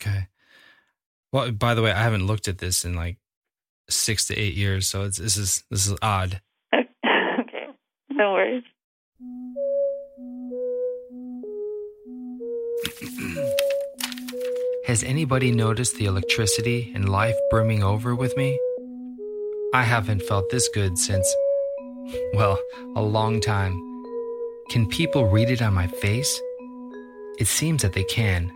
Okay. Well, by the way, I haven't looked at this in like six to eight years, so it's this is this is odd. okay, no worries. Has anybody noticed the electricity and life brimming over with me? I haven't felt this good since, well, a long time. Can people read it on my face? It seems that they can.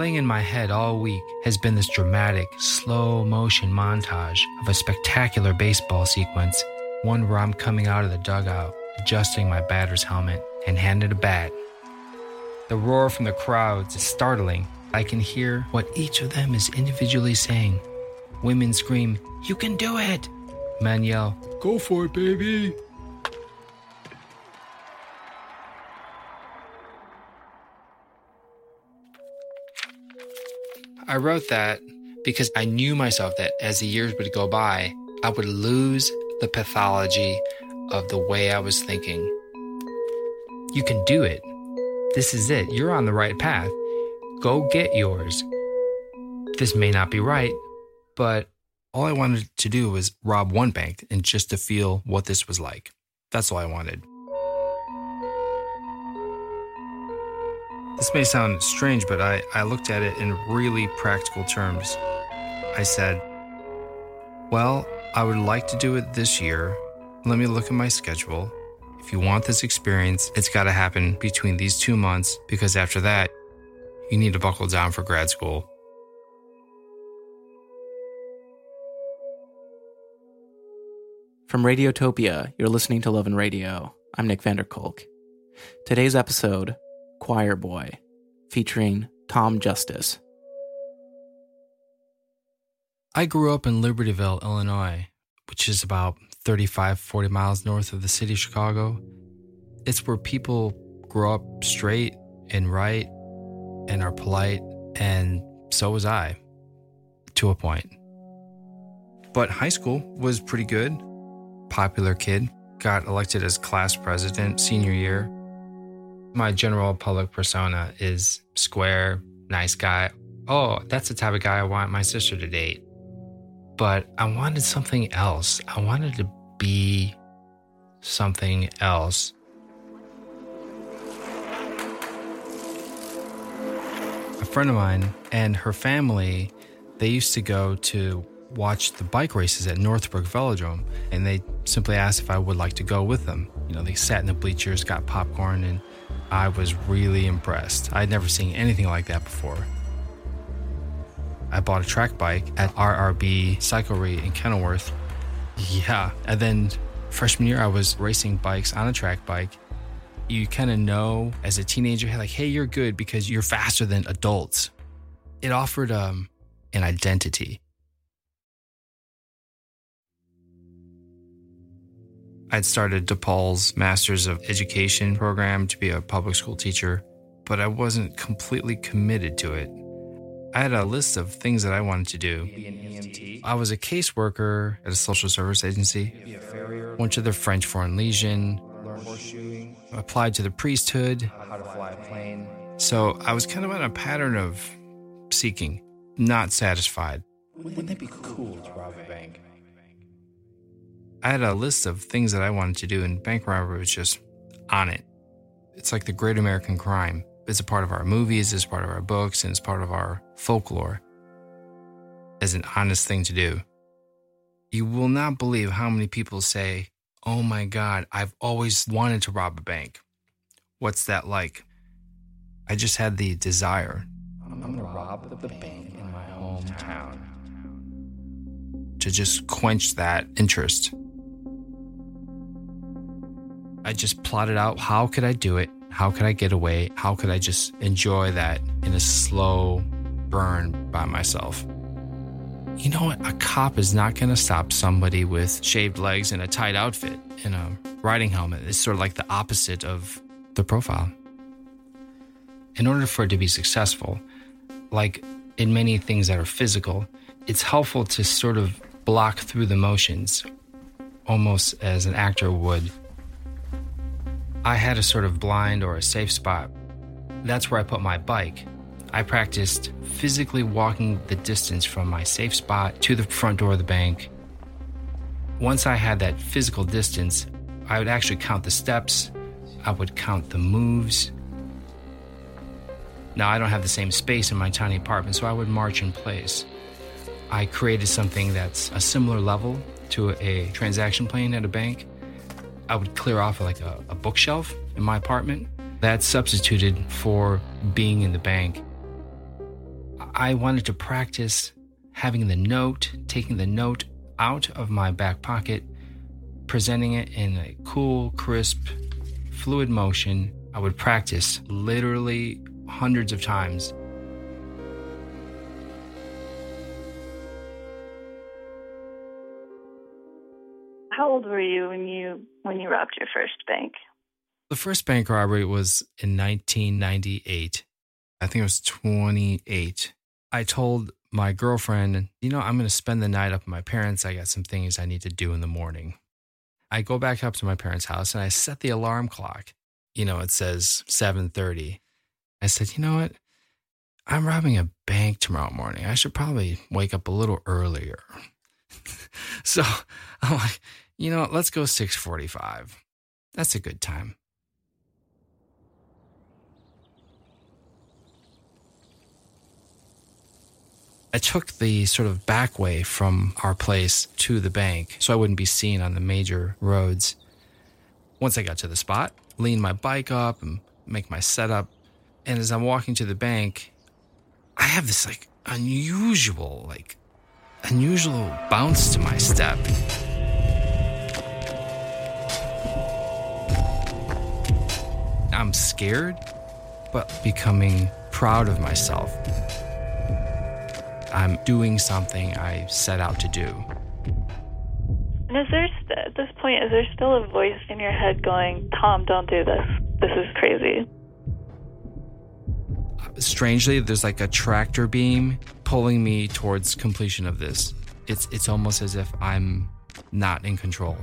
Playing in my head all week has been this dramatic, slow motion montage of a spectacular baseball sequence, one where I'm coming out of the dugout, adjusting my batter's helmet, and handed a bat. The roar from the crowds is startling. I can hear what each of them is individually saying. Women scream, You can do it! Men yell, Go for it, baby! I wrote that because I knew myself that as the years would go by, I would lose the pathology of the way I was thinking. You can do it. This is it. You're on the right path. Go get yours. This may not be right, but all I wanted to do was rob one bank and just to feel what this was like. That's all I wanted. This may sound strange, but I, I looked at it in really practical terms. I said, Well, I would like to do it this year. Let me look at my schedule. If you want this experience, it's got to happen between these two months because after that, you need to buckle down for grad school. From Radiotopia, you're listening to Love and Radio. I'm Nick van der Kolk. Today's episode, Choir Boy, featuring Tom Justice. I grew up in Libertyville, Illinois, which is about 35, 40 miles north of the city of Chicago. It's where people grow up straight and right and are polite, and so was I, to a point. But high school was pretty good. Popular kid, got elected as class president senior year. My general public persona is square, nice guy. Oh, that's the type of guy I want my sister to date but I wanted something else. I wanted to be something else. A friend of mine and her family, they used to go to watch the bike races at Northbrook Velodrome, and they simply asked if I would like to go with them. You know, they sat in the bleachers, got popcorn, and I was really impressed. I'd never seen anything like that before. I bought a track bike at RRB Cyclery in Kenilworth. Yeah. And then freshman year, I was racing bikes on a track bike. You kind of know as a teenager, like, hey, you're good because you're faster than adults. It offered um, an identity. I'd started DePaul's Masters of Education program to be a public school teacher, but I wasn't completely committed to it. I had a list of things that I wanted to do. I was a caseworker at a social service agency, went to the French Foreign Legion, applied to the priesthood. How to fly a plane. So I was kind of on a pattern of seeking, not satisfied. Wouldn't it be cool to rob a bank? I had a list of things that I wanted to do, and bank robbery was just on it. It's like the great American crime. It's a part of our movies, it's part of our books, and it's part of our folklore as an honest thing to do. You will not believe how many people say, Oh my God, I've always wanted to rob a bank. What's that like? I just had the desire. I'm gonna rob the bank in my hometown. To just quench that interest. I just plotted out how could I do it? How could I get away? How could I just enjoy that in a slow burn by myself? You know what? A cop is not going to stop somebody with shaved legs and a tight outfit and a riding helmet. It's sort of like the opposite of the profile. In order for it to be successful, like in many things that are physical, it's helpful to sort of block through the motions, almost as an actor would I had a sort of blind or a safe spot. That's where I put my bike. I practiced physically walking the distance from my safe spot to the front door of the bank. Once I had that physical distance, I would actually count the steps, I would count the moves. Now, I don't have the same space in my tiny apartment, so I would march in place. I created something that's a similar level to a transaction plane at a bank. I would clear off like a, a bookshelf in my apartment. That substituted for being in the bank. I wanted to practice having the note, taking the note out of my back pocket, presenting it in a cool, crisp, fluid motion. I would practice literally hundreds of times. How old were you when you when you robbed your first bank? The first bank robbery was in 1998. I think it was 28. I told my girlfriend, you know, I'm going to spend the night up at my parents. I got some things I need to do in the morning. I go back up to my parents' house and I set the alarm clock. You know, it says 7:30. I said, "You know what? I'm robbing a bank tomorrow morning. I should probably wake up a little earlier." so, I'm like, "You know, what? let's go 6:45. That's a good time." I took the sort of back way from our place to the bank so I wouldn't be seen on the major roads. Once I got to the spot, leaned my bike up and make my setup. And as I'm walking to the bank, I have this like unusual, like unusual bounce to my step. I'm scared, but becoming proud of myself. I'm doing something I set out to do. And is there at this point is there still a voice in your head going, "Tom, don't do this. This is crazy." Strangely, there's like a tractor beam pulling me towards completion of this. It's it's almost as if I'm not in control.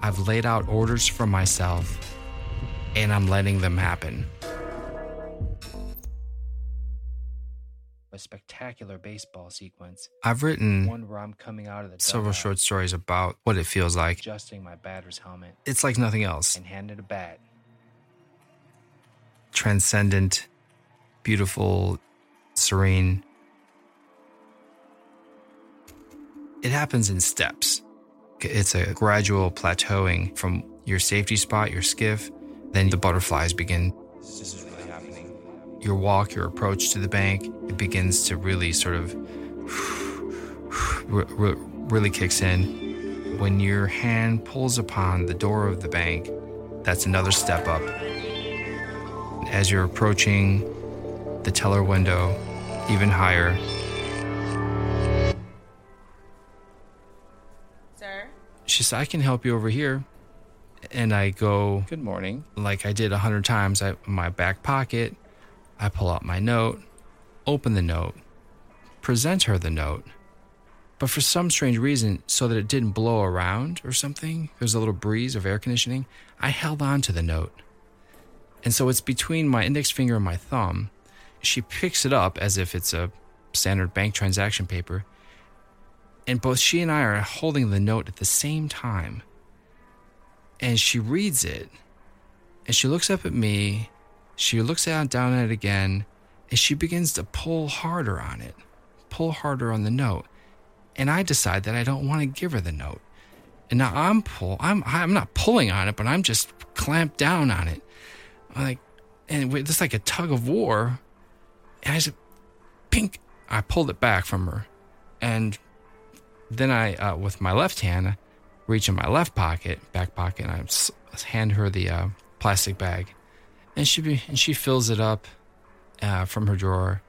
I've laid out orders for myself and I'm letting them happen. A spectacular baseball sequence. I've written one where I'm coming out of the several short stories about what it feels like adjusting my batter's helmet. It's like nothing else. And handed a bat. Transcendent, beautiful, serene. It happens in steps. It's a gradual plateauing from your safety spot, your skiff, then the butterflies begin. This is really happening. Your walk, your approach to the bank, it begins to really sort of really kicks in. When your hand pulls upon the door of the bank, that's another step up. As you're approaching the teller window, even higher. Sir? She said, I can help you over here. And I go, Good morning. like I did a hundred times. I my back pocket, I pull out my note, open the note, present her the note. But for some strange reason, so that it didn't blow around or something, there's a little breeze of air conditioning, I held on to the note. And so it's between my index finger and my thumb. She picks it up as if it's a standard bank transaction paper. And both she and I are holding the note at the same time. And she reads it and she looks up at me she looks down at it again and she begins to pull harder on it pull harder on the note. And i decide that i don't want to give her the note. And now i'm pull i'm i'm not pulling on it but i'm just clamped down on it. I'm like and it's like a tug of war and i said pink. I pulled it back from her. And then i uh, with my left hand reach in my left pocket, back pocket, and I hand her the uh, plastic bag, and she be, and she fills it up uh, from her drawer.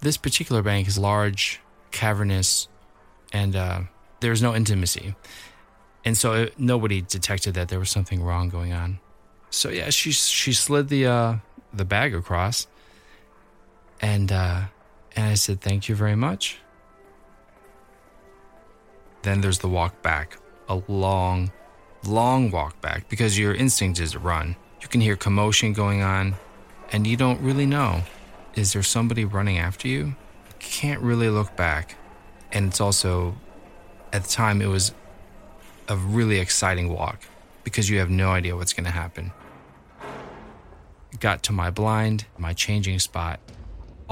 This particular bank is large, cavernous, and uh, there's no intimacy, and so it, nobody detected that there was something wrong going on. So yeah, she she slid the uh, the bag across, and uh, and I said thank you very much. Then there's the walk back a long, long walk back because your instinct is to run. You can hear commotion going on, and you don't really know is there somebody running after you? You can't really look back. And it's also, at the time, it was a really exciting walk because you have no idea what's going to happen. Got to my blind, my changing spot.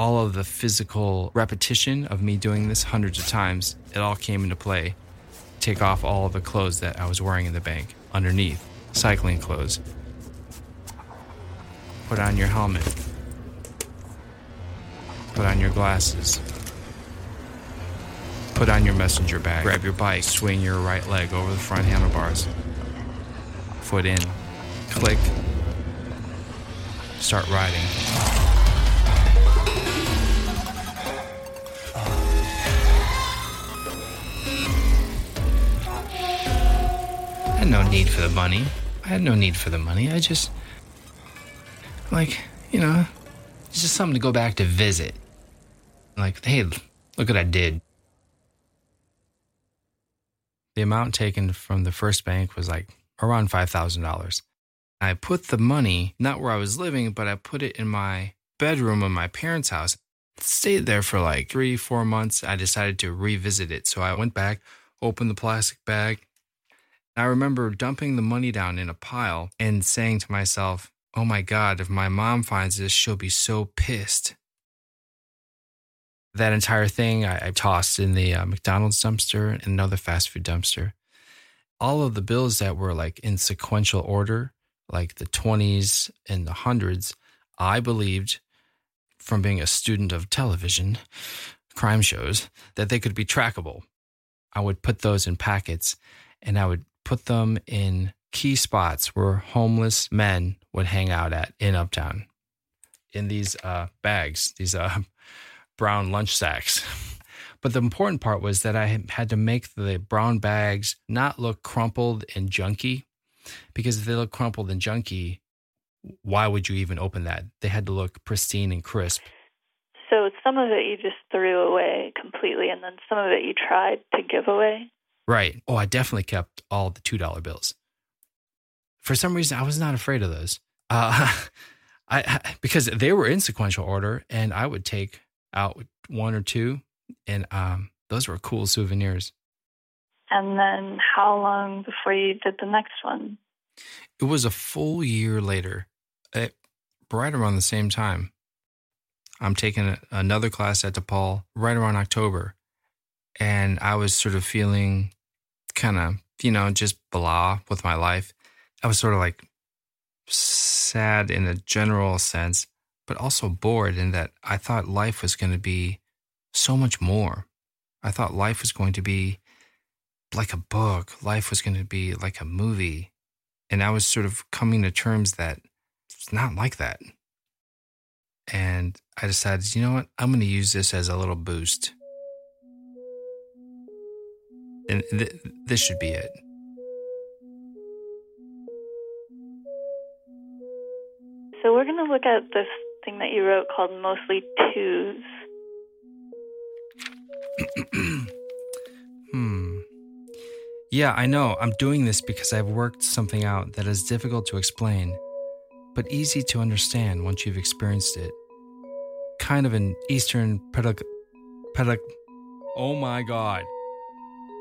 All of the physical repetition of me doing this hundreds of times, it all came into play. Take off all of the clothes that I was wearing in the bank underneath, cycling clothes. Put on your helmet. Put on your glasses. Put on your messenger bag. Grab your bike. Swing your right leg over the front handlebars. Foot in. Click. Start riding. No need for the money. I had no need for the money. I just, like, you know, it's just something to go back to visit. Like, hey, look what I did. The amount taken from the first bank was like around $5,000. I put the money, not where I was living, but I put it in my bedroom of my parents' house. Stayed there for like three, four months. I decided to revisit it. So I went back, opened the plastic bag. I remember dumping the money down in a pile and saying to myself, Oh my God, if my mom finds this, she'll be so pissed. That entire thing I, I tossed in the uh, McDonald's dumpster and another fast food dumpster. All of the bills that were like in sequential order, like the 20s and the hundreds, I believed from being a student of television, crime shows, that they could be trackable. I would put those in packets and I would put them in key spots where homeless men would hang out at in Uptown in these uh, bags, these uh, brown lunch sacks. But the important part was that I had to make the brown bags not look crumpled and junky, because if they look crumpled and junky, why would you even open that? They had to look pristine and crisp. So some of it you just threw away completely, and then some of it you tried to give away. Right. Oh, I definitely kept all the $2 bills. For some reason, I was not afraid of those. Uh, I, because they were in sequential order, and I would take out one or two, and um, those were cool souvenirs. And then how long before you did the next one? It was a full year later, eh, right around the same time. I'm taking a- another class at DePaul right around October, and I was sort of feeling kind of, you know, just blah with my life. I was sort of like sad in a general sense, but also bored in that I thought life was going to be so much more. I thought life was going to be like a book, life was going to be like a movie. And I was sort of coming to terms that it's not like that. And I decided, you know what? I'm going to use this as a little boost. And th- this should be it. So we're going to look at this thing that you wrote called Mostly Twos. hmm. Yeah, I know. I'm doing this because I've worked something out that is difficult to explain, but easy to understand once you've experienced it. Kind of an Eastern pedag. pedag. Oh my God.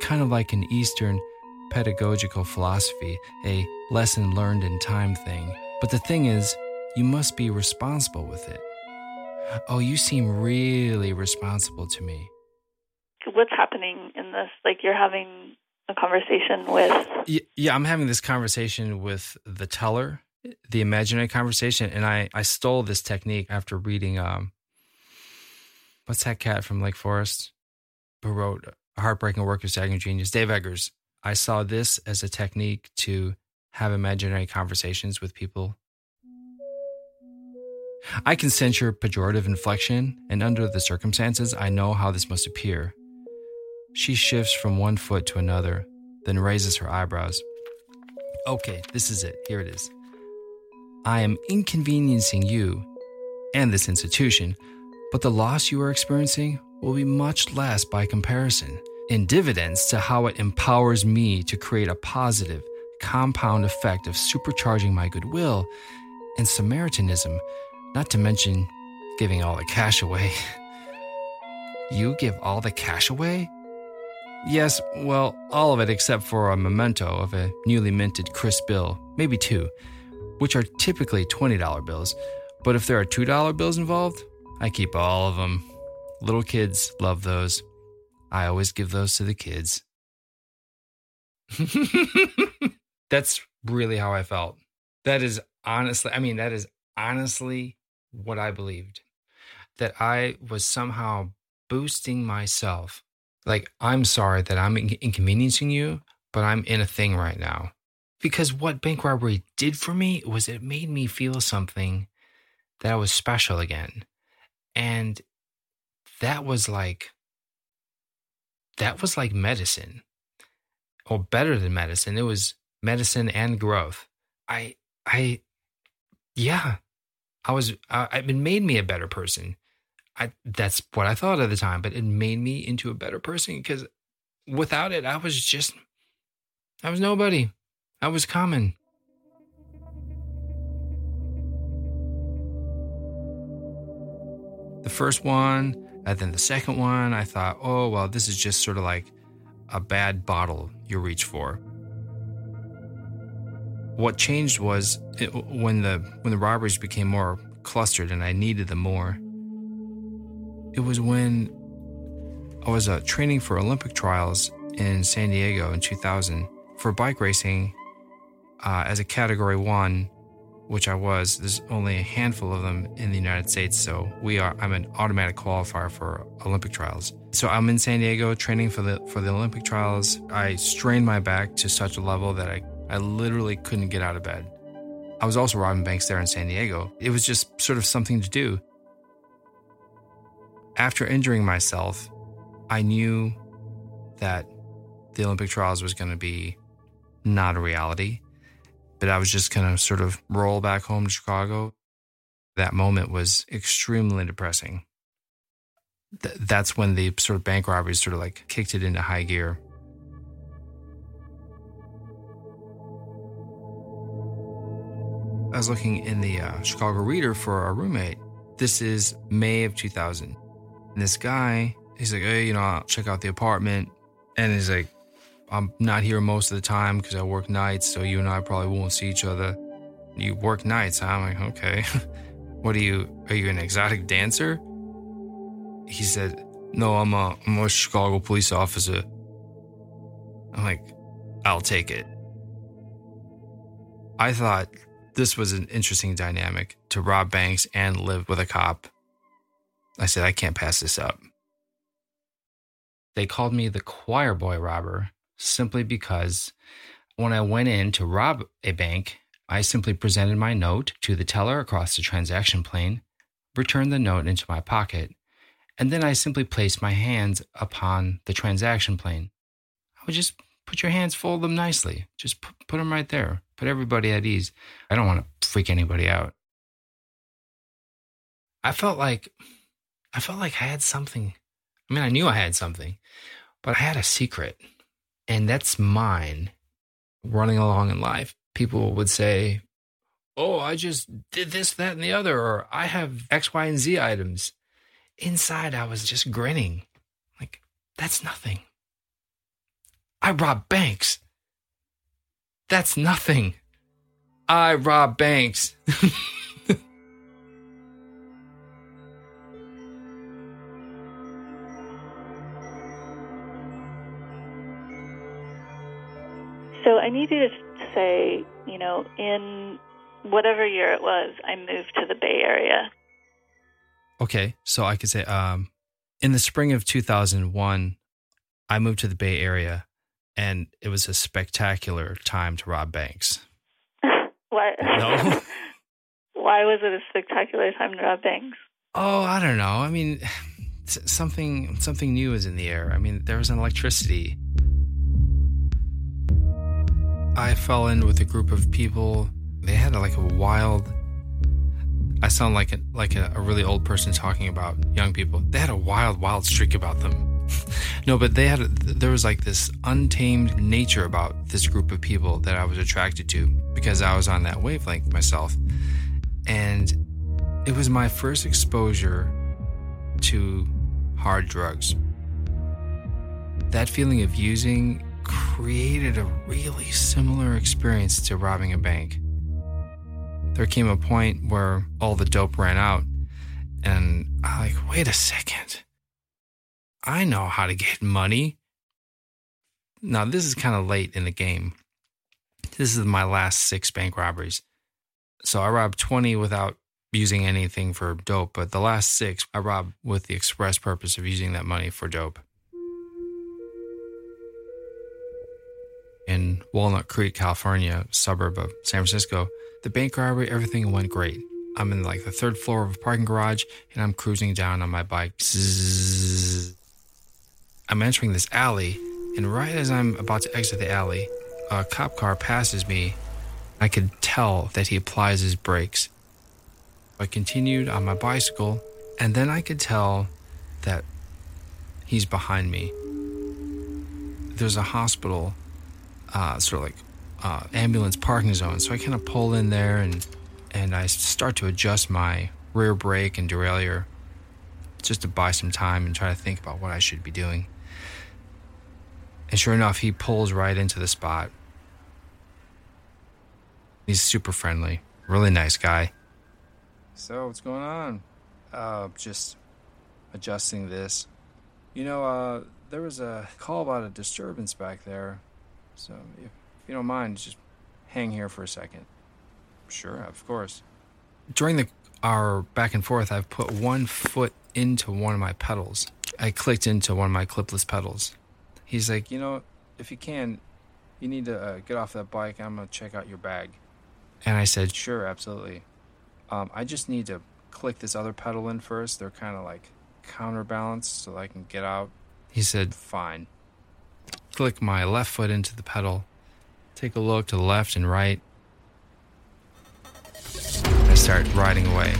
Kind of like an Eastern pedagogical philosophy, a lesson learned in time thing. But the thing is, you must be responsible with it. Oh, you seem really responsible to me. What's happening in this? Like you're having a conversation with. Yeah, I'm having this conversation with the teller, the imaginary conversation, and I I stole this technique after reading um what's that cat from Lake Forest who wrote Heartbreaking Work of Staggering Genius, Dave Eggers. I saw this as a technique to have imaginary conversations with people. I can sense your pejorative inflection, and under the circumstances, I know how this must appear. She shifts from one foot to another, then raises her eyebrows. Okay, this is it. Here it is. I am inconveniencing you and this institution, but the loss you are experiencing will be much less by comparison, in dividends to how it empowers me to create a positive, compound effect of supercharging my goodwill and Samaritanism, not to mention giving all the cash away. you give all the cash away? Yes, well, all of it except for a memento of a newly minted crisp bill, maybe two, which are typically $20 bills. But if there are $2 bills involved, I keep all of them. Little kids love those. I always give those to the kids. That's really how I felt. That is honestly, I mean, that is honestly what I believed. That I was somehow boosting myself. Like, I'm sorry that I'm inconveniencing you, but I'm in a thing right now. Because what bank robbery did for me was it made me feel something that I was special again. And that was like, that was like medicine or better than medicine. It was medicine and growth. I, I, yeah, I was, I, it made me a better person. I, that's what I thought at the time, but it made me into a better person because without it, I was just, I was nobody. I was common. The first one, and then the second one, I thought, oh, well, this is just sort of like a bad bottle you reach for. What changed was it, when the when the robberies became more clustered and I needed them more. It was when I was uh, training for Olympic trials in San Diego in 2000 for bike racing uh, as a Category One, which I was. There's only a handful of them in the United States, so we are. I'm an automatic qualifier for Olympic trials. So I'm in San Diego training for the for the Olympic trials. I strained my back to such a level that I I literally couldn't get out of bed. I was also robbing banks there in San Diego. It was just sort of something to do. After injuring myself, I knew that the Olympic trials was going to be not a reality, but I was just going to sort of roll back home to Chicago. That moment was extremely depressing. Th- that's when the sort of bank robberies sort of like kicked it into high gear. I was looking in the uh, Chicago Reader for a roommate. This is May of 2000. And this guy, he's like, hey, you know, I'll check out the apartment. And he's like, I'm not here most of the time because I work nights, so you and I probably won't see each other. You work nights, huh? I'm like, okay. what are you? Are you an exotic dancer? He said, no, I'm a, I'm a Chicago police officer. I'm like, I'll take it. I thought this was an interesting dynamic to rob banks and live with a cop. I said, I can't pass this up. They called me the choir boy robber simply because when I went in to rob a bank, I simply presented my note to the teller across the transaction plane, returned the note into my pocket, and then I simply placed my hands upon the transaction plane. I would just put your hands, fold them nicely. Just put, put them right there. Put everybody at ease. I don't want to freak anybody out. I felt like, I felt like I had something. I mean, I knew I had something, but I had a secret, and that's mine. Running along in life, people would say, Oh, I just did this, that, and the other, or I have X, Y, and Z items. Inside, I was just grinning. Like, that's nothing. I rob banks. That's nothing. I rob banks. So I need you to say, you know, in whatever year it was, I moved to the Bay Area. Okay, so I could say, um, in the spring of 2001, I moved to the Bay Area and it was a spectacular time to rob banks. Why? No. Why was it a spectacular time to rob banks? Oh, I don't know. I mean, something something new is in the air. I mean, there was an electricity. I fell in with a group of people. They had like a wild. I sound like a, like a, a really old person talking about young people. They had a wild, wild streak about them no, but they had there was like this untamed nature about this group of people that I was attracted to because I was on that wavelength myself. And It was my first exposure to hard drugs. That feeling of using created a really similar experience to robbing a bank. There came a point where all the dope ran out, and I like, wait a second. I know how to get money. Now, this is kind of late in the game. This is my last six bank robberies. So I robbed 20 without using anything for dope, but the last six I robbed with the express purpose of using that money for dope. In Walnut Creek, California, suburb of San Francisco, the bank robbery, everything went great. I'm in like the third floor of a parking garage and I'm cruising down on my bike. I'm entering this alley, and right as I'm about to exit the alley, a cop car passes me. I could tell that he applies his brakes. I continued on my bicycle, and then I could tell that he's behind me. There's a hospital, uh, sort of like uh, ambulance parking zone, so I kind of pull in there and and I start to adjust my rear brake and derailleur just to buy some time and try to think about what I should be doing. And sure enough, he pulls right into the spot. He's super friendly, really nice guy. So, what's going on? Uh, just adjusting this. You know, uh, there was a call about a disturbance back there. So, if you don't mind, just hang here for a second. Sure, of course. During the our back and forth, I've put one foot into one of my pedals. I clicked into one of my clipless pedals. He's like, you know, if you can, you need to uh, get off that bike. I'm gonna check out your bag. And I said, sure, absolutely. Um, I just need to click this other pedal in first. They're kind of like counterbalanced so I can get out. He said, fine. Click my left foot into the pedal. Take a look to the left and right. I start riding away.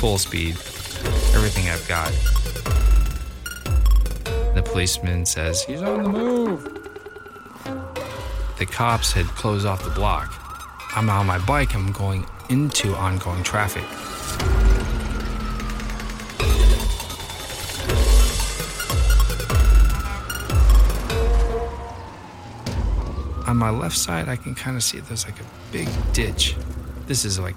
Full speed. Everything I've got. The policeman says, He's on the move. The cops had closed off the block. I'm on my bike. I'm going into ongoing traffic. On my left side, I can kind of see there's like a big ditch. This is like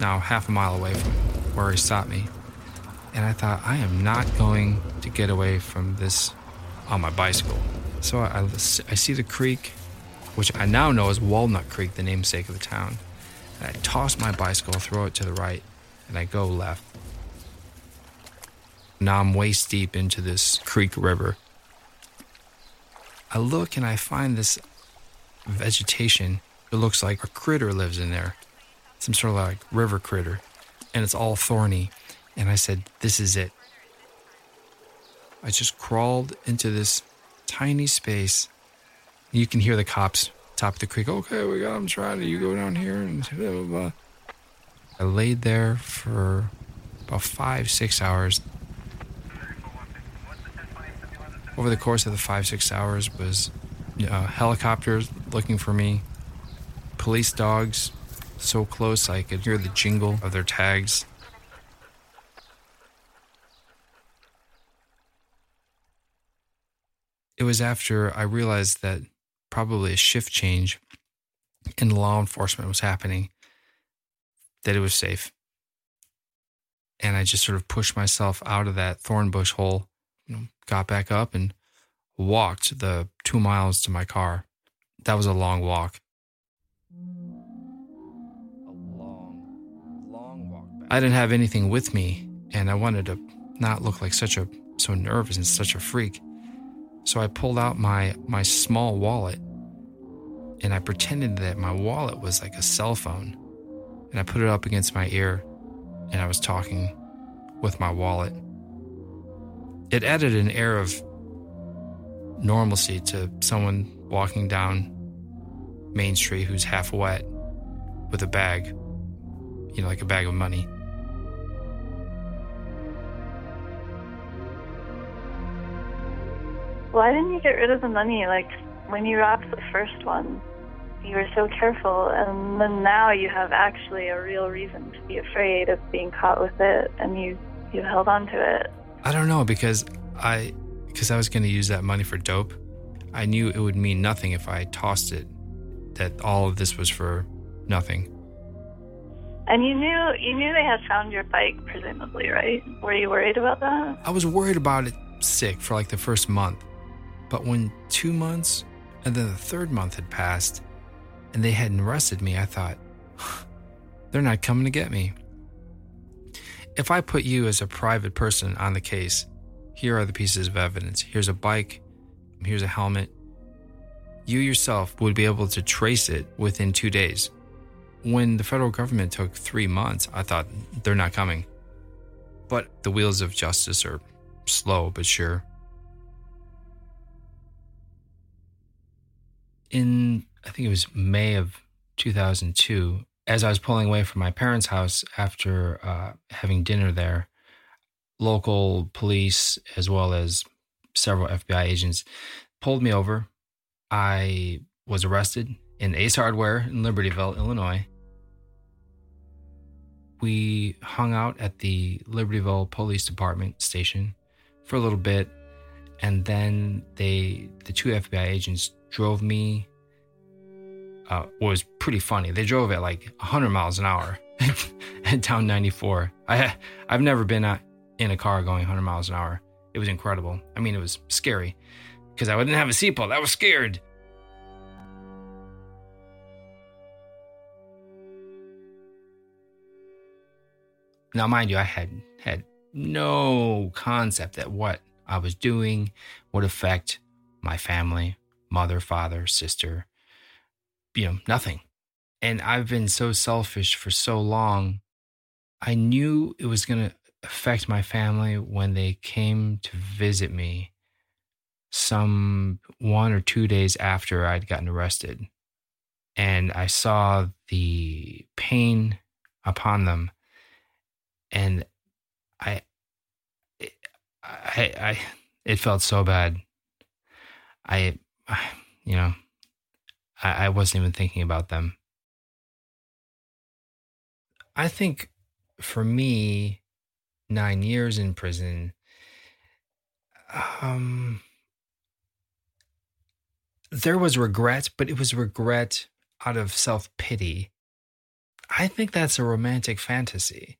now half a mile away from where he stopped me. And I thought, I am not going to get away from this on my bicycle. So I, I see the creek, which I now know is Walnut Creek, the namesake of the town. And I toss my bicycle, throw it to the right, and I go left. Now I'm waist deep into this creek river. I look and I find this vegetation. It looks like a critter lives in there, some sort of like river critter, and it's all thorny. And I said, This is it. I just crawled into this tiny space. You can hear the cops top of the creek. Okay, we got him trying to you go down here and blah, blah, blah. I laid there for about five, six hours. Over the course of the five, six hours was uh, helicopters looking for me, police dogs so close I could hear the jingle of their tags. It was after I realized that probably a shift change in law enforcement was happening that it was safe. And I just sort of pushed myself out of that thorn bush hole, got back up and walked the two miles to my car. That was a long walk. A long, long walk back. I didn't have anything with me, and I wanted to not look like such a so nervous and such a freak. So I pulled out my my small wallet and I pretended that my wallet was like a cell phone. And I put it up against my ear and I was talking with my wallet. It added an air of normalcy to someone walking down Main Street who's half wet with a bag, you know, like a bag of money. Why didn't you get rid of the money like when you robbed the first one? you were so careful, and then now you have actually a real reason to be afraid of being caught with it, and you you held on to it. I don't know because I because I was going to use that money for dope. I knew it would mean nothing if I tossed it. That all of this was for nothing. And you knew you knew they had found your bike, presumably, right? Were you worried about that? I was worried about it sick for like the first month. But when two months and then the third month had passed and they hadn't arrested me, I thought, they're not coming to get me. If I put you as a private person on the case, here are the pieces of evidence. Here's a bike, here's a helmet. You yourself would be able to trace it within two days. When the federal government took three months, I thought they're not coming. But the wheels of justice are slow but sure. In, I think it was May of 2002, as I was pulling away from my parents' house after uh, having dinner there, local police as well as several FBI agents pulled me over. I was arrested in Ace Hardware in Libertyville, Illinois. We hung out at the Libertyville Police Department station for a little bit, and then they, the two FBI agents, drove me. Uh, was pretty funny. They drove at like 100 miles an hour down 94. I I've never been in a car going 100 miles an hour. It was incredible. I mean, it was scary because I didn't have a seatbelt. I was scared. Now, mind you, I had had no concept that what I was doing would affect my family, mother, father, sister, you know, nothing. And I've been so selfish for so long. I knew it was going to affect my family when they came to visit me some one or two days after I'd gotten arrested. And I saw the pain upon them. And I, I, I, it felt so bad. I, you know, I, I wasn't even thinking about them. I think for me, nine years in prison, um, there was regret, but it was regret out of self pity. I think that's a romantic fantasy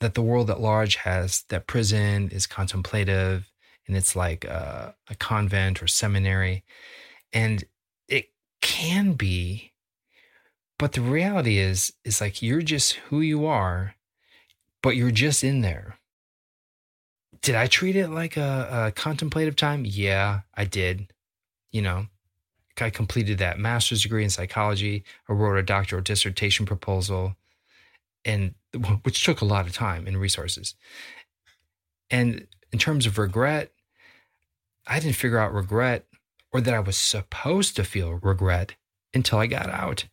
that the world at large has that prison is contemplative and it's like a, a convent or seminary. And it can be, but the reality is, is like you're just who you are, but you're just in there. Did I treat it like a, a contemplative time? Yeah, I did. You know, I completed that master's degree in psychology. I wrote a doctoral dissertation proposal and which took a lot of time and resources. And in terms of regret, I didn't figure out regret or that I was supposed to feel regret until I got out.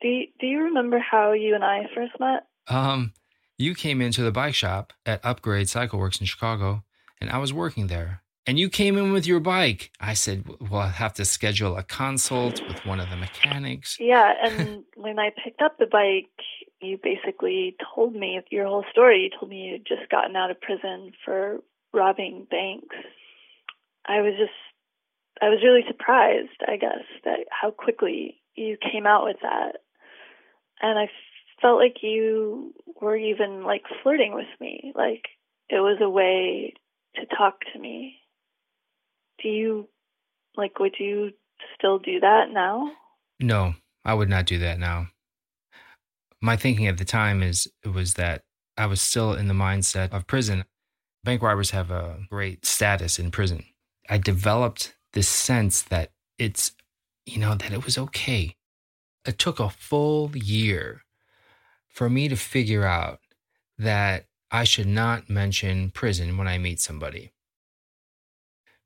Do you, do you remember how you and I first met? Um, you came into the bike shop at Upgrade Cycle Works in Chicago, and I was working there. And you came in with your bike. I said, Well, I'll have to schedule a consult with one of the mechanics. Yeah. And when I picked up the bike, you basically told me your whole story. You told me you'd just gotten out of prison for robbing banks. I was just, I was really surprised, I guess, that how quickly you came out with that. And I felt like you were even like flirting with me. Like it was a way to talk to me do you like would you still do that now? No, I would not do that now. My thinking at the time is it was that I was still in the mindset of prison. Bank robbers have a great status in prison. I developed this sense that it's, you know, that it was okay. It took a full year for me to figure out that I should not mention prison when I meet somebody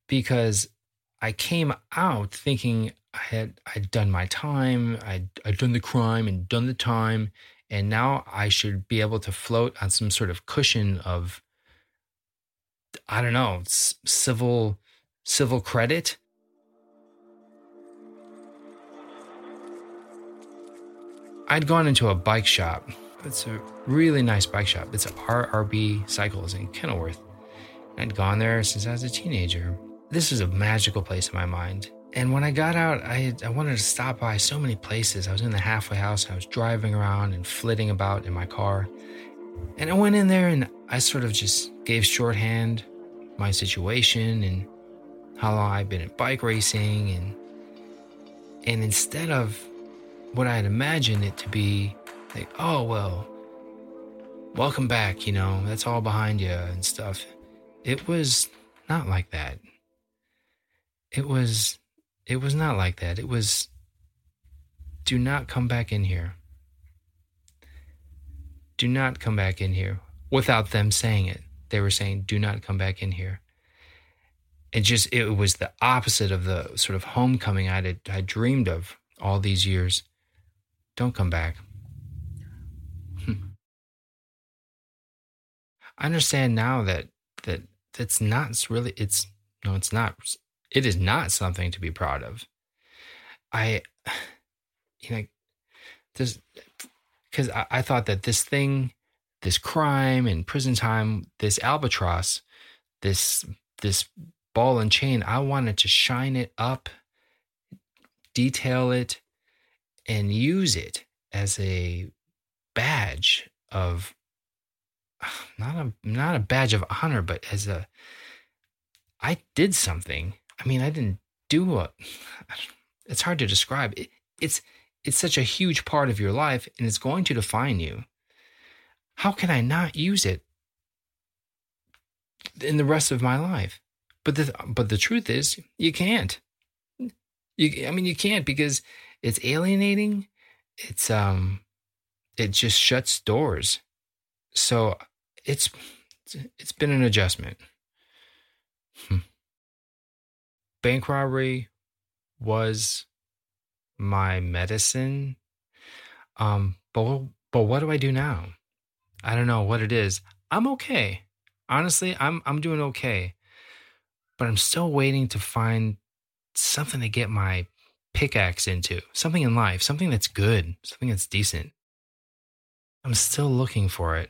because I came out thinking I had I'd done my time, I'd, I'd done the crime and done the time, and now I should be able to float on some sort of cushion of I don't know civil civil credit. I'd gone into a bike shop. It's a really nice bike shop. It's RRB Cycles in Kenilworth. I'd gone there since I was a teenager. This was a magical place in my mind. And when I got out, I, I wanted to stop by so many places. I was in the halfway house. I was driving around and flitting about in my car. And I went in there and I sort of just gave shorthand my situation and how long I've been at bike racing and and instead of what I had imagined it to be like, oh well, welcome back, you know, that's all behind you and stuff. It was not like that. It was it was not like that. It was do not come back in here. Do not come back in here without them saying it. They were saying, do not come back in here it just it was the opposite of the sort of homecoming I had I dreamed of all these years. Don't come back. Hmm. I understand now that that that's not really it's no it's not it is not something to be proud of. I you know this because I, I thought that this thing this crime and prison time this albatross this this ball and chain, I wanted to shine it up, detail it, and use it as a badge of not a not a badge of honor, but as a I did something. I mean, I didn't do what it's hard to describe. It, it's it's such a huge part of your life and it's going to define you. How can I not use it in the rest of my life? But the but the truth is, you can't. You, I mean, you can't because it's alienating. It's um, it just shuts doors. So it's it's been an adjustment. Hmm. Bank robbery was my medicine. Um, but but what do I do now? I don't know what it is. I'm okay. Honestly, I'm I'm doing okay but I'm still waiting to find something to get my pickaxe into, something in life, something that's good, something that's decent. I'm still looking for it.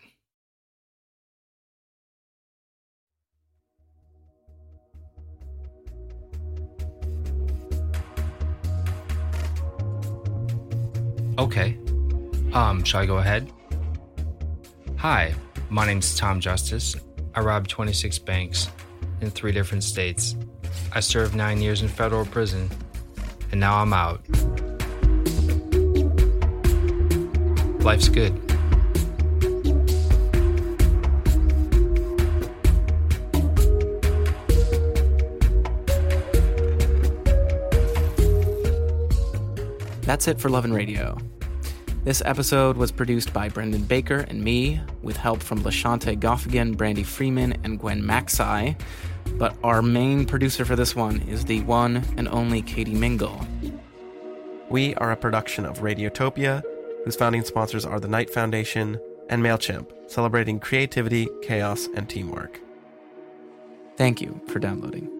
Okay. Um, shall I go ahead? Hi, my name's Tom Justice. I robbed 26 banks in three different states. I served nine years in federal prison, and now I'm out. Life's good. That's it for Love and Radio. This episode was produced by Brendan Baker and me, with help from Lashante Goffigan, Brandy Freeman, and Gwen Maxey. But our main producer for this one is the one and only Katie Mingle. We are a production of Radiotopia, whose founding sponsors are the Knight Foundation and MailChimp, celebrating creativity, chaos, and teamwork. Thank you for downloading.